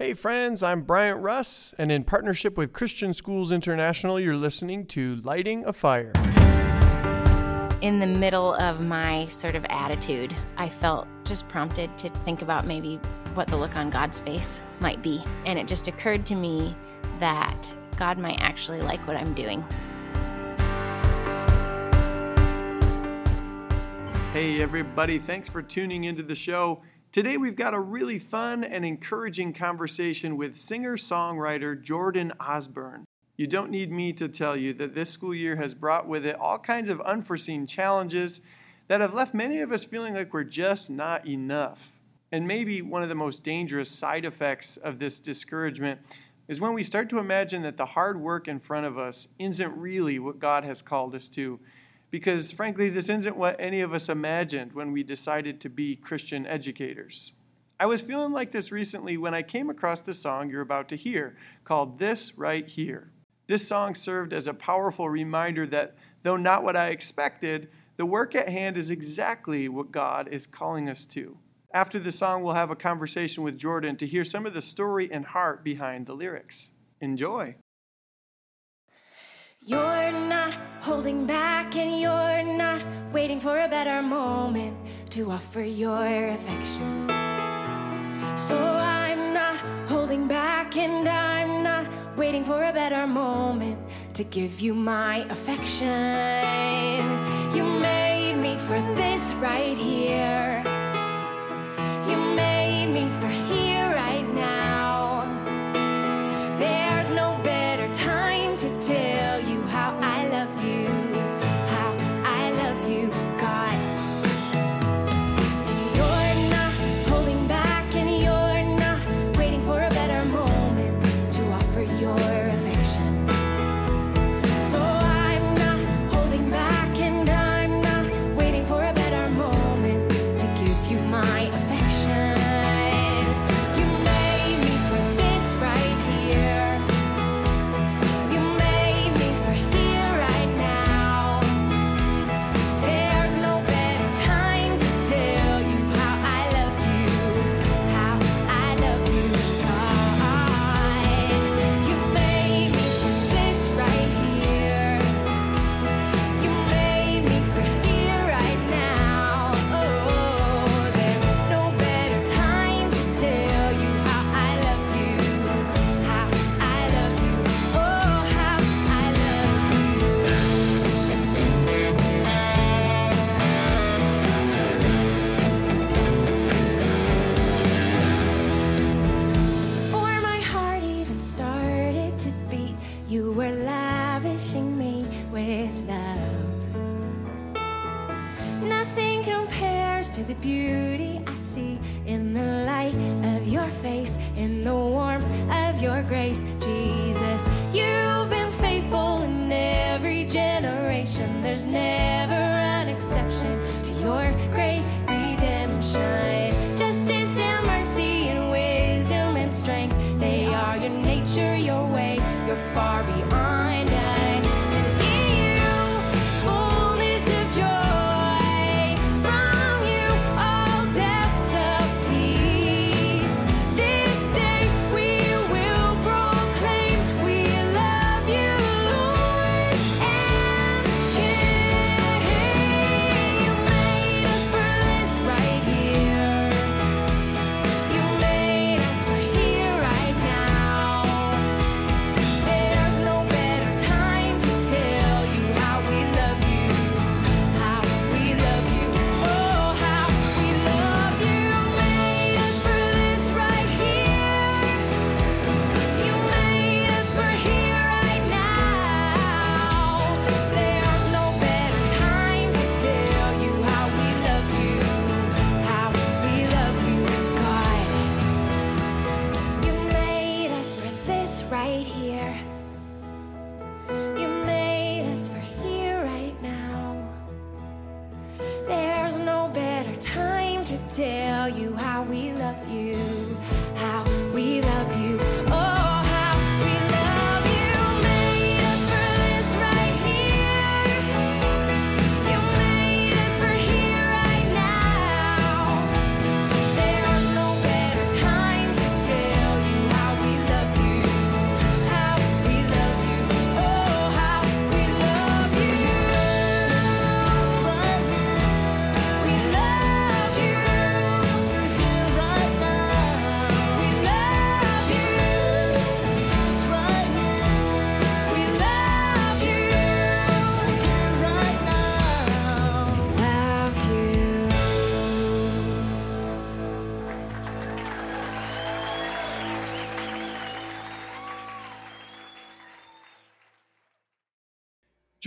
Hey, friends, I'm Bryant Russ, and in partnership with Christian Schools International, you're listening to Lighting a Fire. In the middle of my sort of attitude, I felt just prompted to think about maybe what the look on God's face might be. And it just occurred to me that God might actually like what I'm doing. Hey, everybody, thanks for tuning into the show. Today, we've got a really fun and encouraging conversation with singer songwriter Jordan Osborne. You don't need me to tell you that this school year has brought with it all kinds of unforeseen challenges that have left many of us feeling like we're just not enough. And maybe one of the most dangerous side effects of this discouragement is when we start to imagine that the hard work in front of us isn't really what God has called us to because frankly, this isn't what any of us imagined when we decided to be Christian educators. I was feeling like this recently when I came across the song you're about to hear, called This Right Here. This song served as a powerful reminder that, though not what I expected, the work at hand is exactly what God is calling us to. After the song, we'll have a conversation with Jordan to hear some of the story and heart behind the lyrics. Enjoy. You're not holding back and you're not waiting for a better moment to offer your affection. So I'm not holding back and I'm not waiting for a better moment to give you my affection. You made me for this right here. You made me for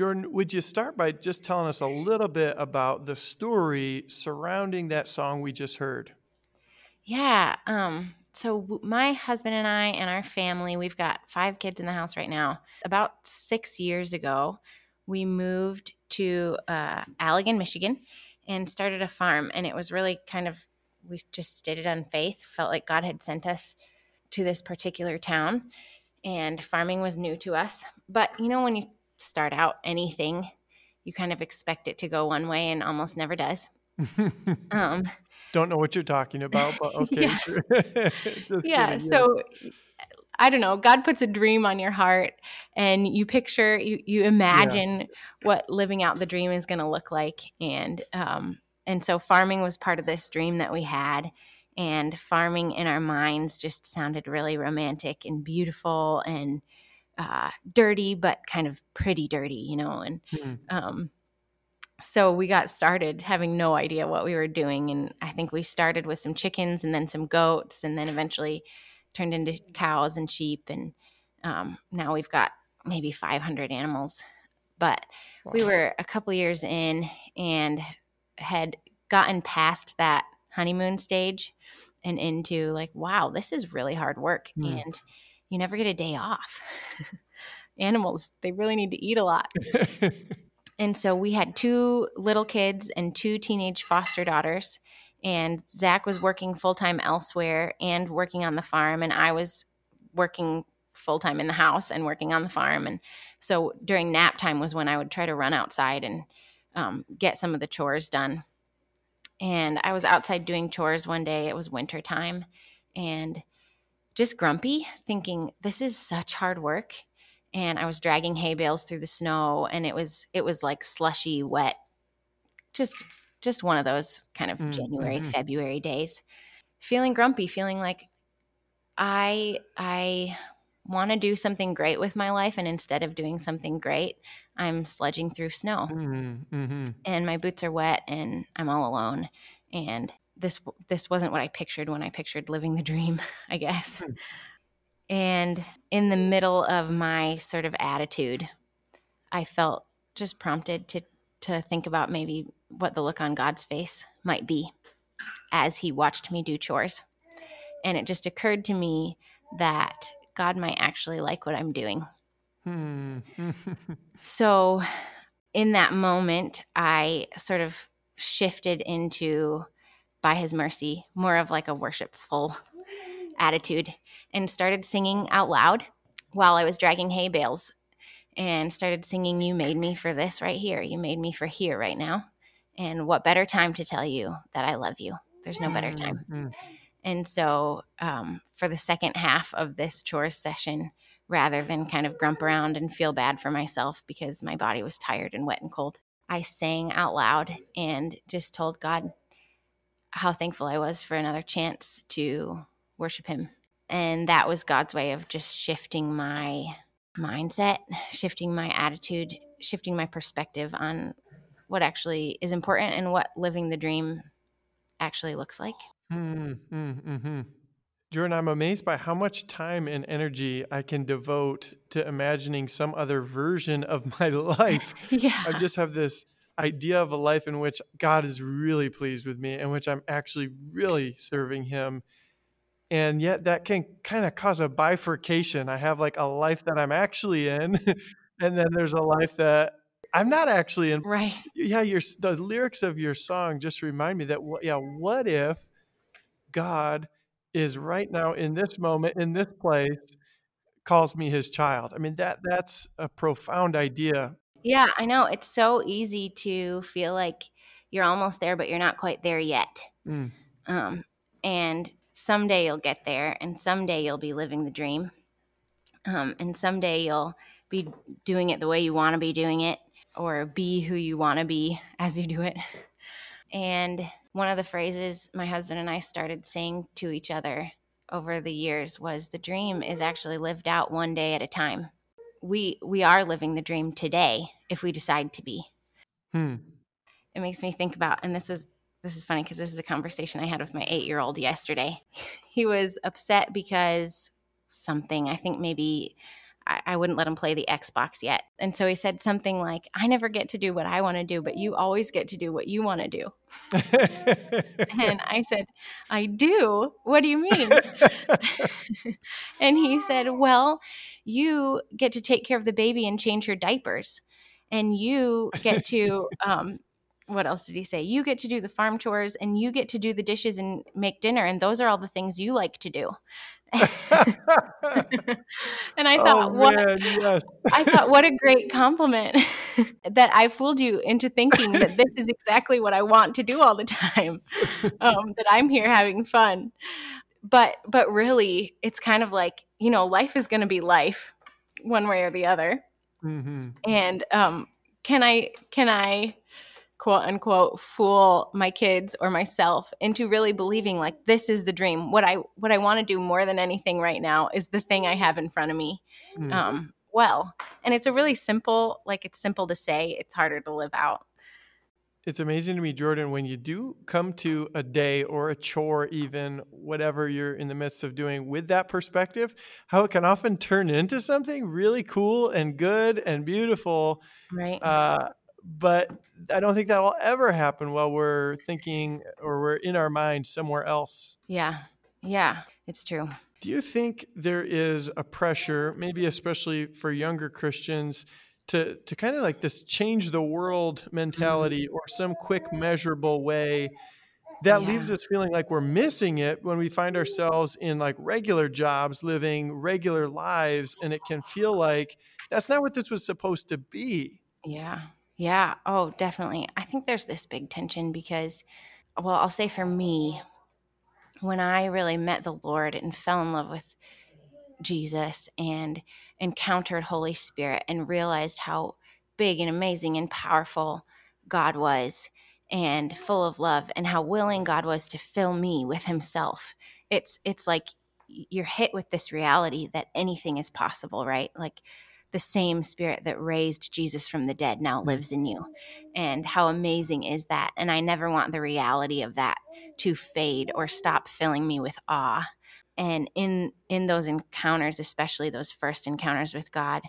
Jordan, would you start by just telling us a little bit about the story surrounding that song we just heard? Yeah. Um, so my husband and I and our family, we've got five kids in the house right now. About six years ago, we moved to uh, Allegan, Michigan, and started a farm. And it was really kind of we just did it on faith. Felt like God had sent us to this particular town, and farming was new to us. But you know, when you start out anything, you kind of expect it to go one way, and almost never does. um, Don't know what you're talking about, but okay, Yeah. sure. Just yeah kidding, yes. so i don't know god puts a dream on your heart and you picture you, you imagine what living out the dream is going to look like and um and so farming was part of this dream that we had and farming in our minds just sounded really romantic and beautiful and uh, dirty but kind of pretty dirty you know and Hmm. um, so we got started having no idea what we were doing. And I think we started with some chickens and then some goats and then eventually turned into cows and sheep. And um, now we've got maybe 500 animals. But we were a couple years in and had gotten past that honeymoon stage and into like, wow, this is really hard work. Hmm. And you never get a day off. Animals, they really need to eat a lot. And so we had two little kids and two teenage foster daughters. And Zach was working full time elsewhere and working on the farm. And I was working full time in the house and working on the farm. And so during nap time was when I would try to run outside and um, get some of the chores done. And I was outside doing chores one day. It was winter time and just grumpy, thinking, this is such hard work and I was dragging hay bales through the snow and it was it was like slushy wet just just one of those kind of Mm, January mhm. February days feeling grumpy feeling like I I want to do something great with my life and instead of doing something great I'm sledging through snow Mhm, mhm. and my boots are wet and I'm all alone and this this wasn't what I pictured when I pictured living the dream I guess Hmm. and in the middle of my sort of attitude I felt just prompted to to think about maybe what the look on God's face might be as he watched me do chores and it just occurred to me that God might actually like what I'm doing Hmm. so, in that moment, I sort of shifted into, by his mercy, more of like a worshipful attitude and started singing out loud while I was dragging hay bales and started singing, You made me for this right here. You made me for here right now. And what better time to tell you that I love you? There's no better time. Mhm. And so, um, for the second half of this chores session, rather than kind of grump around and feel bad for myself because my body was tired and wet and cold, I sang out loud and just told God how thankful I was for another chance to worship Him. And that was God's way of just shifting my mindset, shifting my attitude, shifting my perspective on what actually is important and what living the dream actually looks like. Hmm, mm, mhm. Jordan, I'm amazed by how much time and energy I can devote to imagining some other version of my life. yeah. I just have this idea of a life in which God is really pleased with me, in which I'm actually really serving Him. And yet that can kind of cause a bifurcation. I have like a life that I'm actually in, and then there's a life that I'm not actually in. Right. Yeah, your the lyrics of your song just remind me that yeah, what if God is right now in this moment in this place calls me his child. I mean that that's a profound idea. Yeah, I know. It's so easy to feel like you're almost there, but you're not quite there yet. Mm. Um, and someday you'll get there, and someday you'll be living the dream. Um, and someday you'll be doing it the way you want to be doing it, or be who you want to be as you do it. And one of the phrases my husband and I started saying to each other over the years was the dream is actually lived out one day at a time. We we are living the dream today if we decide to be. Hmm. It makes me think about and this was this is funny because this is a conversation I had with my 8-year-old yesterday. he was upset because something, I think maybe I, I wouldn't let him play the Xbox yet. And so he said something like, I never get to do what I want to do, but you always get to do what you want to do. and I said, I do. What do you mean? and he said, Well, you get to take care of the baby and change her diapers. And you get to, um, what else did he say? You get to do the farm chores and you get to do the dishes and make dinner. And those are all the things you like to do. and I thought, oh, what man, yes. I thought, what a great compliment that I fooled you into thinking that this is exactly what I want to do all the time. Um, that I'm here having fun, but but really, it's kind of like you know, life is going to be life, one way or the other. hmm And um, can I can I quote unquote fool my kids or myself into really believing like this is the dream what i what i want to do more than anything right now is the thing i have in front of me Mm. um well and it's a really simple like it's simple to say it's harder to live out It's amazing to me, Jordan, when you do come to a day or a chore, even whatever you're in the midst of doing with that perspective, how it can often turn into something really cool and good and beautiful. right Uh, but I don't think that will ever happen while we're thinking or we're in our mind somewhere else. yeah yeah it's true Do you think there is a pressure, maybe especially for younger Christians, to to kind of like this change the world mm-hmm. mentality or some quick measurable way that Yeah. leaves us feeling like we're missing it when we find ourselves in like regular jobs, living regular lives, and it can feel like that's not what this was supposed to be. Yeah. Yeah. Oh, definitely. I think there's this big tension because, well, I'll say for me, when I really met the Lord and fell in love with Jesus and encountered Holy Spirit and realized how big and amazing and powerful God was and full of love and how willing God was to fill me with himself. It's it's like you're hit with this reality that anything is possible, right? Like the same spirit that raised Jesus from the dead now mm-hmm. lives in you. And how amazing is that? And I never want the reality of that to fade or stop filling me with awe. And in in those encounters, especially those first encounters with God,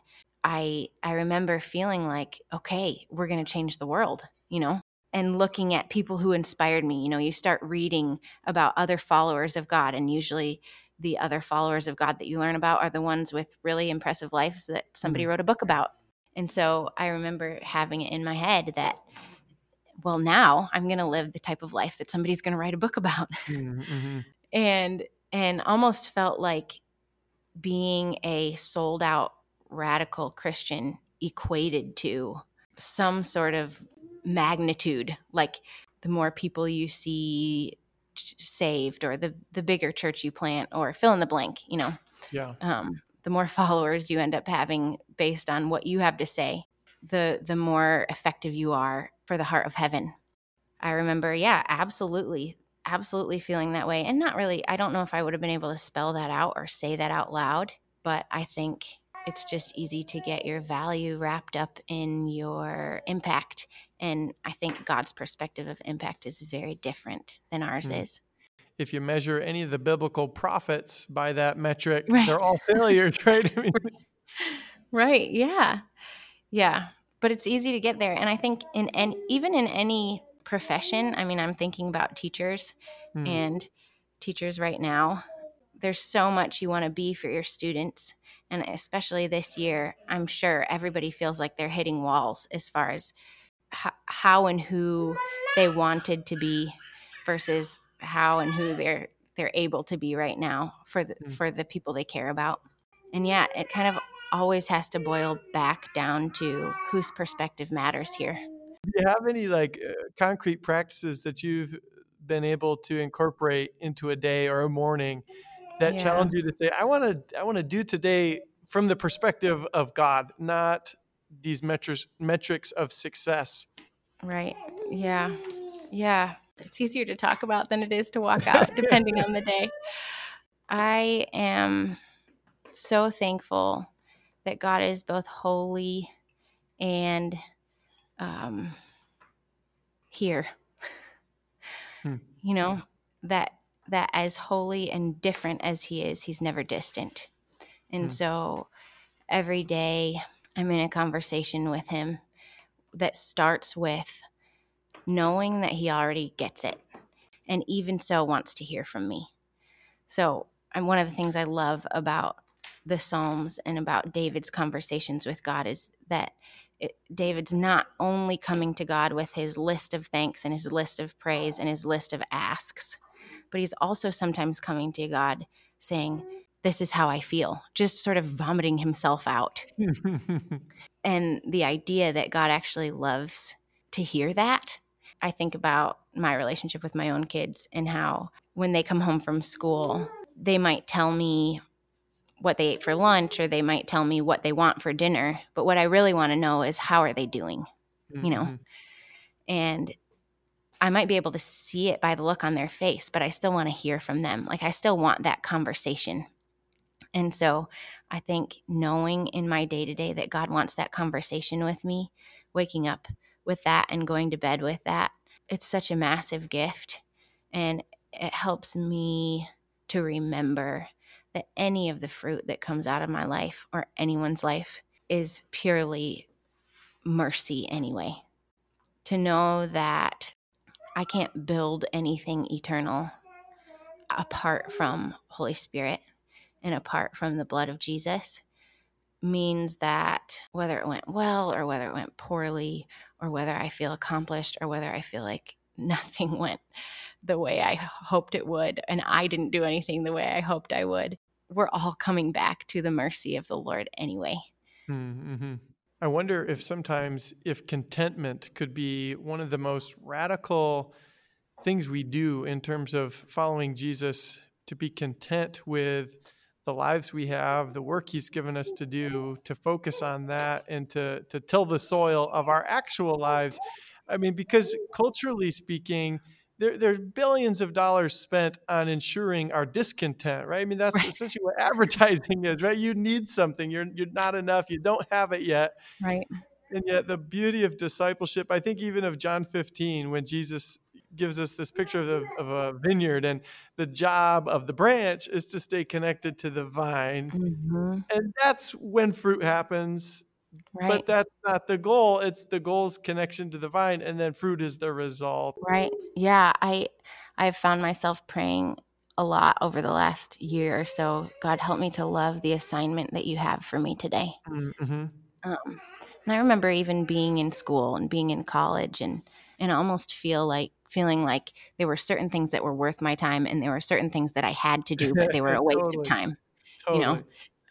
I I remember feeling like, okay, we're going to change the world, you know? And looking at people who inspired me, you know, you start reading about other followers of God and usually the other followers of God that you learn about are the ones with really impressive lives that somebody Mhm. wrote a book about. And so I remember having it in my head that, well, now I'm going to live the type of life that somebody's going to write a book about. Mm-hmm. and and almost felt like being a sold out radical Christian equated to some sort of magnitude like the more people you see saved or the the bigger church you plant or fill in the blank you know? Yeah. um, the more followers you end up having based on what you have to say the the more effective you are for the heart of heaven. I remember yeah absolutely absolutely feeling that way. And not really i don't know if i would have been able to spell that out or say that out loud but i think it's just easy to get your value wrapped up in your impact and i think god's perspective of impact is very different than ours Hmm. is If you measure any of the biblical prophets by that metric, Right. they're all failures, right? I mean, Right. Yeah. Yeah. But it's easy to get there. And I think in and even in any profession, I mean, I'm thinking about teachers hmm, and teachers right now. There's so much you want to be for your students. And especially this year, I'm sure everybody feels like they're hitting walls as far as how, how and who they wanted to be versus how and who they're they're able to be right now for the, Mm. for the people they care about. And yeah, it kind of always has to boil back down to whose perspective matters here. do you have any like uh, concrete practices that you've been able to incorporate into a day or a morning that Yeah. challenge you to say, I want to, I want to do today from the perspective of God, not these metrics metrics of success. Right. Yeah. Yeah. It's easier to talk about than it is to walk out, depending on the day. I am so thankful that God is both holy and um, here. Hmm. You know that that as holy and different as He is, He's never distant, and Hmm. so every day I'm in a conversation with him that starts with knowing that he already gets it and even so wants to hear from me. So, and one of the things I love about the Psalms and about David's conversations with God is that it, David's not only coming to God with his list of thanks and his list of praise and his list of asks, but he's also sometimes coming to God saying, This is how I feel, just sort of vomiting himself out. and the idea that God actually loves to hear that. I think about my relationship with my own kids and how when they come home from school, they might tell me what they ate for lunch or they might tell me what they want for dinner but what i really want to know is how are they doing you know Mhm. and i might be able to see it by the look on their face but i still want to hear from them like i still want that conversation and so i think knowing in my day to day that god wants that conversation with me waking up with that and going to bed with that it's such a massive gift and it helps me to remember that any of the fruit that comes out of my life or anyone's life is purely mercy anyway. To know that I can't build anything eternal apart from Holy Spirit and apart from the blood of Jesus means that whether it went well or whether it went poorly or whether I feel accomplished or whether I feel like nothing went the way I hoped it would and I didn't do anything the way I hoped I would, we're all coming back to the mercy of the Lord anyway. Mm-hmm. I wonder if sometimes if contentment could be one of the most radical things we do in terms of following Jesus to be content with the lives we have, the work he's given us to do, to focus on that and to to till the soil of our actual lives. I mean, because culturally speaking, there, there's billions of dollars spent on ensuring our discontent, right? I mean, that's Right. essentially what advertising is, right? You need something. You're you're not enough. You don't have it yet. Right. And yet the beauty of discipleship, I think even of John 15, when Jesus gives us this picture of, the, of a vineyard and the job of the branch is to stay connected to the vine. hmm And that's when fruit happens. Right. But that's not the goal. It's the goal's connection to the vine, and then fruit is the result. Right. Yeah, I I've found myself praying a lot over the last year or so. God help me to love the assignment that you have for me today. Mm-hmm. Um, and I remember even being in school and being in college and and almost feel like feeling like there were certain things that were worth my time and there were certain things that I had to do, but they were a waste Totally. of time. Totally. You know,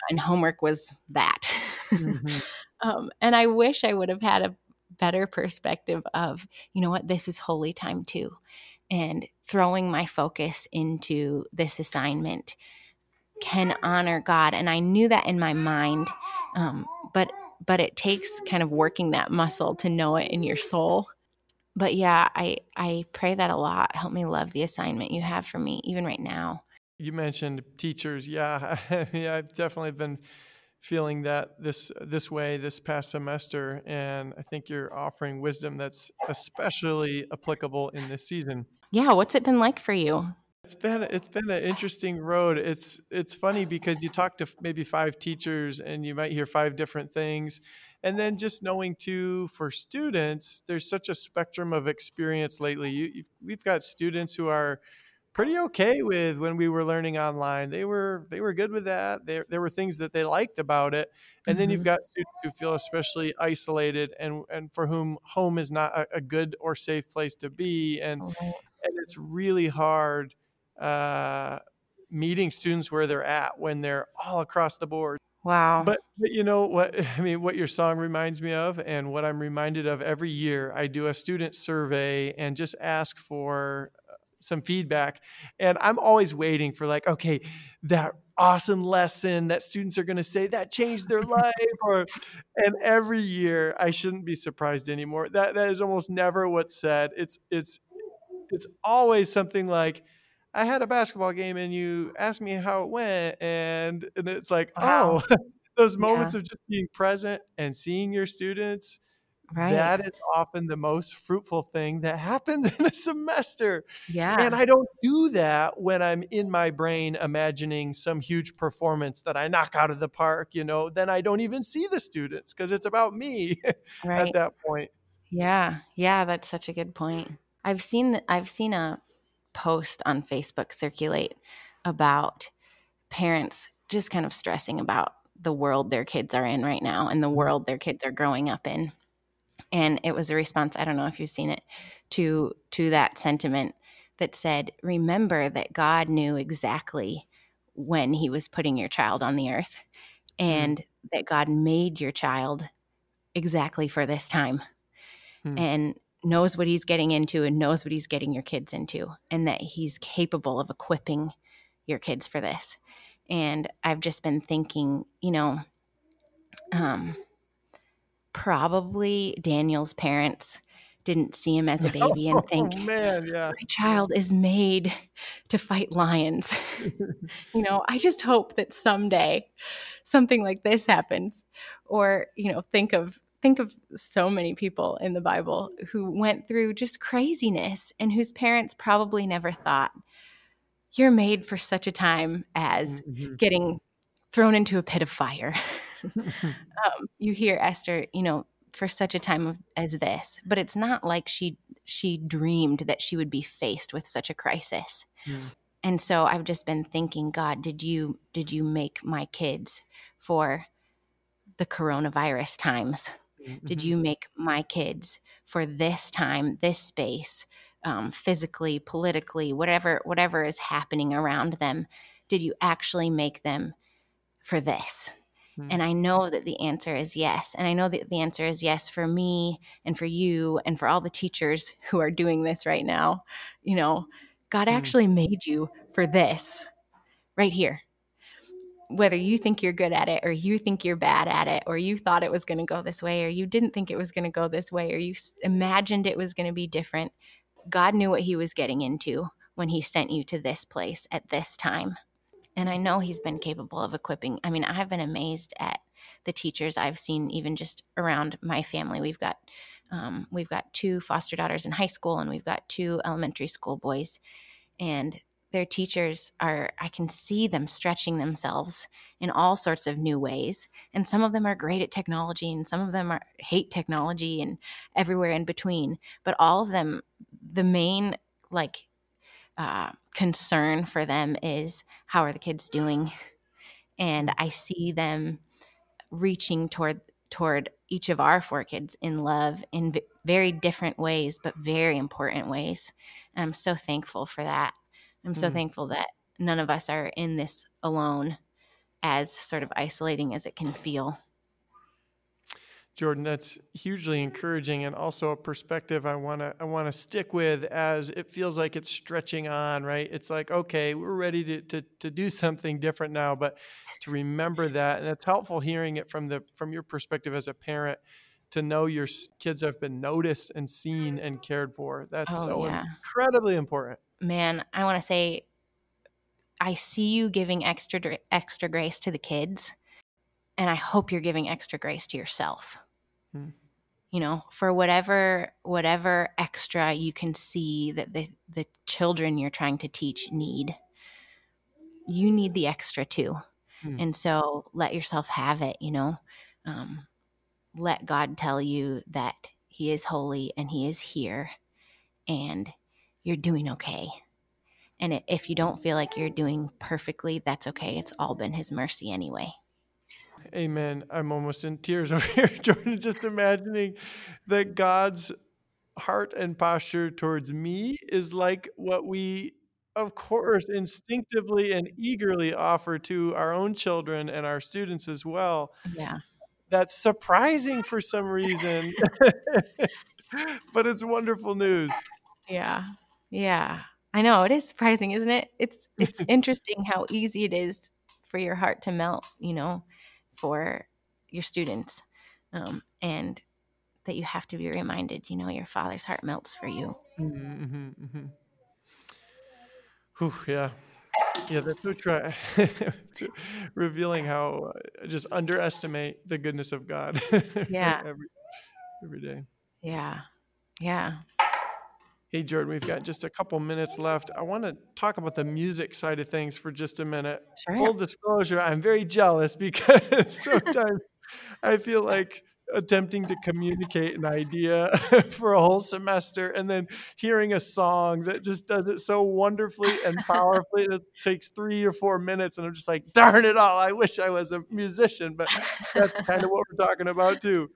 And homework was that. Mhm. um, and I wish I would have had a better perspective of, you know what, this is holy time too. And throwing my focus into this assignment can honor God. And I knew that in my mind. Um, but but it takes kind of working that muscle to know it in your soul. But yeah, I I pray that a lot. Help me love the assignment you have for me, even right now. you mentioned teachers. Yeah, yeah, I've definitely been feeling that this this way this past semester, and I think you're offering wisdom that's especially applicable in this season. Yeah, what's it been like for you? It's been it's been an interesting road. It's it's funny because you talk to maybe five teachers and you might hear five different things. And then just knowing too for students, there's such a spectrum of experience lately. You, we've got students who are pretty okay with when we were learning online. They were they were good with that. There there were things that they liked about it. And then you've Mhm. got students who feel especially isolated and and for whom home is not a, a good or safe place to be. And and it's really hard uh, meeting students where they're at when they're all across the board. Wow. But, but you know what? I mean, what your song reminds me of, and what I'm reminded of every year, I do a student survey and just ask for uh, some feedback. And I'm always waiting for like, okay, that awesome lesson that students are going to say that changed their life, or and every year I shouldn't be surprised anymore. That that is almost never what's said. It's it's it's always something like I had a basketball game and you asked me how it went and and it's like Wow. oh those moments of just being present and seeing your students Right. that is often the most fruitful thing that happens in a semester. yeah. And I don't do that when I'm in my brain imagining some huge performance that I knock out of the park, you know, then I don't even see the students because it's about me right. at that point. Yeah, yeah, that's such a good point. I've seen I've seen a post on Facebook circulate about parents just kind of stressing about the world their kids are in right now and the world their kids are growing up in. And it was a response, I don't know if you've seen it, to to that sentiment that said, "Remember that God knew exactly when he was putting your child on the earth and that God made your child exactly for this time." Hmm. and knows what he's getting into and knows what he's getting your kids into and that he's capable of equipping your kids for this and i've just been thinking you know um probably daniel's parents didn't see him as a baby and think oh man, yeah. my child is made to fight lions. you know, I just hope that someday something like this happens. Or, you know, think of think of so many people in the Bible who went through just craziness and whose parents probably never thought you're made for such a time as Mhm. getting thrown into a pit of fire. um, you hear Esther, you know, for such a time of, as this, but it's not like she she dreamed that she would be faced with such a crisis. And so I've just been thinking, God, did you did you make my kids for the coronavirus times? Did Mhm. you make my kids for this time, this space, um, physically, politically, whatever whatever is happening around them? Did you actually make them for this? Hmm. And I know that the answer is yes. And I know that the answer is yes for me and for you and for all the teachers who are doing this right now. You know, God Hmm. actually made you for this right here. Whether you think you're good at it or you think you're bad at it or you thought it was going to go this way or you didn't think it was going to go this way or you imagined it was going to be different, God knew what he was getting into when he sent you to this place at this time. And I know he's been capable of equipping. I mean, I've been amazed at the teachers I've seen, even just around my family. We've got um, we've got two foster daughters in high school, and we've got two elementary school boys, and their teachers are. I can see them stretching themselves in all sorts of new ways, and some of them are great at technology, and some of them are hate technology, and everywhere in between. But all of them, the main like uh, concern for them is how are the kids doing and i see them reaching toward toward each of our four kids in love in v- very different ways but very important ways and i'm so thankful for that i'm so Mm. thankful that none of us are in this alone as sort of isolating as it can feel Jordan, that's hugely encouraging and also a perspective I want to I want to stick with as it feels like it's stretching on, right? It's like, okay, we're ready to, to to do something different now, but to remember that and it's helpful hearing it from the from your perspective as a parent to know your kids have been noticed and seen and cared for. That's Oh, so yeah. incredibly important. Man, I want to say I see you giving extra extra grace to the kids and I hope you're giving extra grace to yourself. Hmm. You know, for whatever whatever extra you can see that the the children you're trying to teach need. You need the extra too. Hmm. And so let yourself have it, you know. Um, let God tell you that he is holy and he is here and you're doing okay. And if you don't feel like you're doing perfectly, that's okay. It's all been His mercy anyway. Amen. I'm almost in tears over here, Jordan, just imagining that God's heart and posture towards me is like what we, of course, instinctively and eagerly offer to our own children and our students as well. Yeah. That's surprising for some reason, but it's wonderful news. Yeah. Yeah. I know it is surprising, isn't it? It's it's interesting how easy it is for your heart to melt, you know, for your students. Um, and that you have to be reminded, you know, your father's heart melts for you. Mm-hmm, mm-hmm. Whew, yeah. Yeah, that's so true. Revealing how uh, just underestimate the goodness of God. Yeah. Every- every day. Yeah. Yeah. Hey, Jordan, we've got just a couple minutes left. I want to talk about the music side of things for just a minute. Sure. Full disclosure, I'm very jealous because sometimes I feel like attempting to communicate an idea for a whole semester and then hearing a song that just does it so wonderfully and powerfully that takes three or four minutes and i'm just like darn it all i wish i was a musician but that's kind of what we're talking about too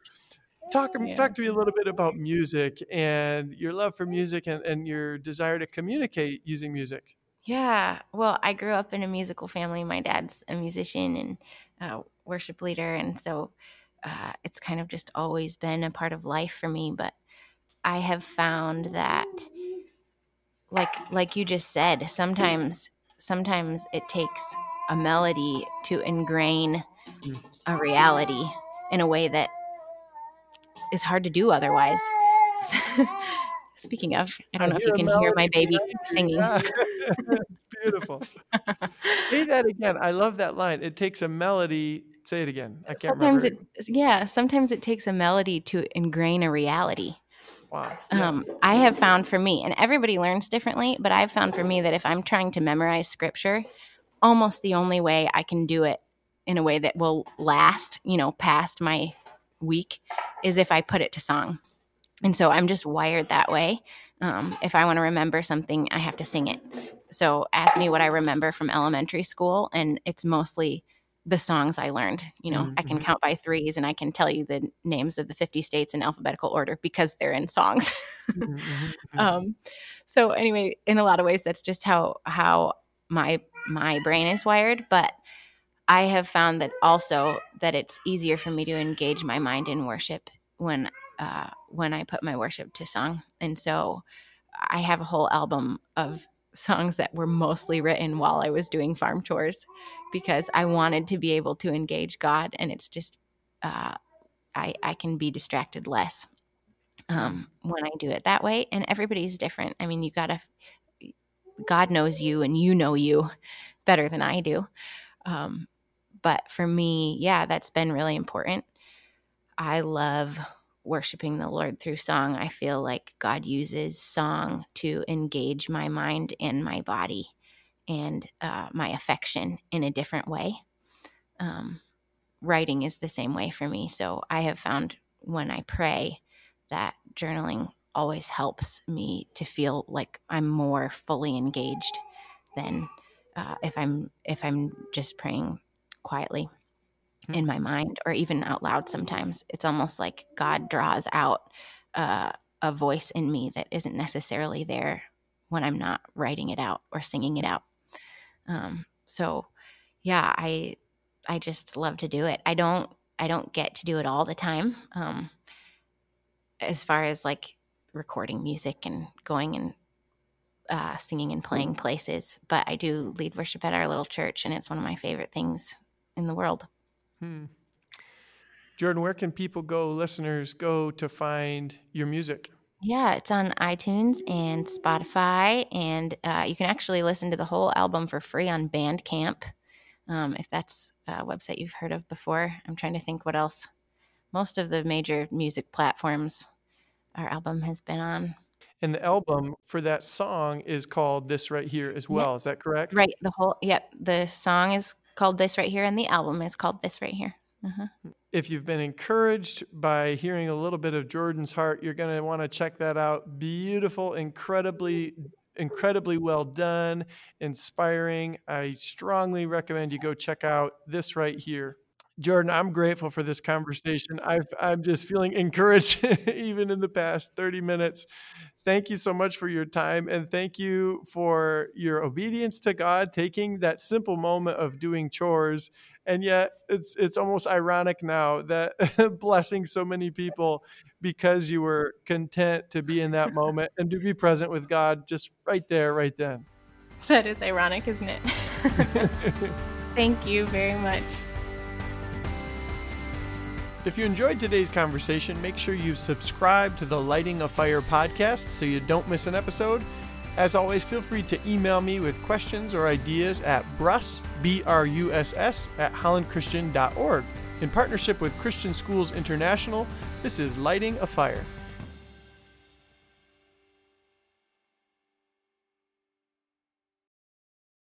talk Yeah. talk to me a little bit about music and your love for music and, and your desire to communicate using music Yeah. Well, I grew up in a musical family. My dad's a musician and uh, worship leader. And so uh, it's kind of just always been a part of life for me. But I have found that, like, like you just said, sometimes, sometimes it takes a melody to ingrain Mm. a reality in a way that is hard to do otherwise. Speaking of, I don't know if you can hear my baby singing. Yeah. it's beautiful say that again i love that line it takes a melody say it again i can't sometimes remember it yeah sometimes it takes a melody to ingrain a reality wow Yeah. um, i have found for me and everybody learns differently but i've found for me that if i'm trying to memorize scripture almost the only way i can do it in a way that will last you know past my week is if i put it to song. And so i'm just wired that way. Um, if i want to remember something i have to sing it. So ask me what i remember from elementary school and it's mostly the songs i learned. You know i can Mhm. count by threes and i can tell you the names of the 50 states in alphabetical order because they're in songs. Mhm, mhm, mhm. um so anyway in a lot of ways that's just how how my my brain is wired but i have found that also that it's easier for me to engage my mind in worship when uh when i put my worship to song and so i have a whole album of songs that were mostly written while i was doing farm chores because i wanted to be able to engage god and it's just uh i i can be distracted less um, when I do it that way. And everybody's different. I mean, you gotta, God knows you and you know you better than I do. Um, but for me, yeah, that's been really important. I love worshiping the Lord through song. I feel like God uses song to engage my mind and my body and uh, my affection in a different way. Um, writing is the same way for me. So I have found when I pray, that journaling always helps me to feel like I'm more fully engaged than uh, if I'm if I'm just praying quietly in my mind or even out loud. Sometimes it's almost like God draws out uh, a voice in me that isn't necessarily there when I'm not writing it out or singing it out. Um, so, yeah, I I just love to do it. I don't I don't get to do it all the time. Um, as far as like recording music and going and uh, singing and playing places. But I do lead worship at our little church, and it's one of my favorite things in the world. Hmm. jordan where can people go listeners go to find your music Yeah, it's on iTunes and Spotify, and uh, you can actually listen to the whole album for free on Bandcamp, um, if that's a website you've heard of before. I'm trying to think what else. Most of the major music platforms our album has been on. and the album for that song is called this right here as well is that correct Right, the whole yep. The song is called "This Right Here," and the album is called "This Right Here." uh if you've been encouraged by hearing a little bit of Jordan's heart, you're going to want to check that out. Beautiful, incredibly, incredibly well done, inspiring. I strongly recommend you go check out this right here. Jordan, I'm grateful for this conversation. I've, I'm just feeling encouraged, even in the past 30 minutes. Thank you so much for your time, and thank you for your obedience to God, taking that simple moment of doing chores and yet it's it's almost ironic now that blessing so many people because you were content to be in that moment and to be present with God just right there right then. That is ironic, isn't it? Thank you very much. If you enjoyed today's conversation, make sure you subscribe to the Lighting a Fire podcast so you don't miss an episode. As always, feel free to email me with questions or ideas at bruss, B R U S S, at hollandchristian.org. In partnership with Christian Schools International, this is Lighting a Fire.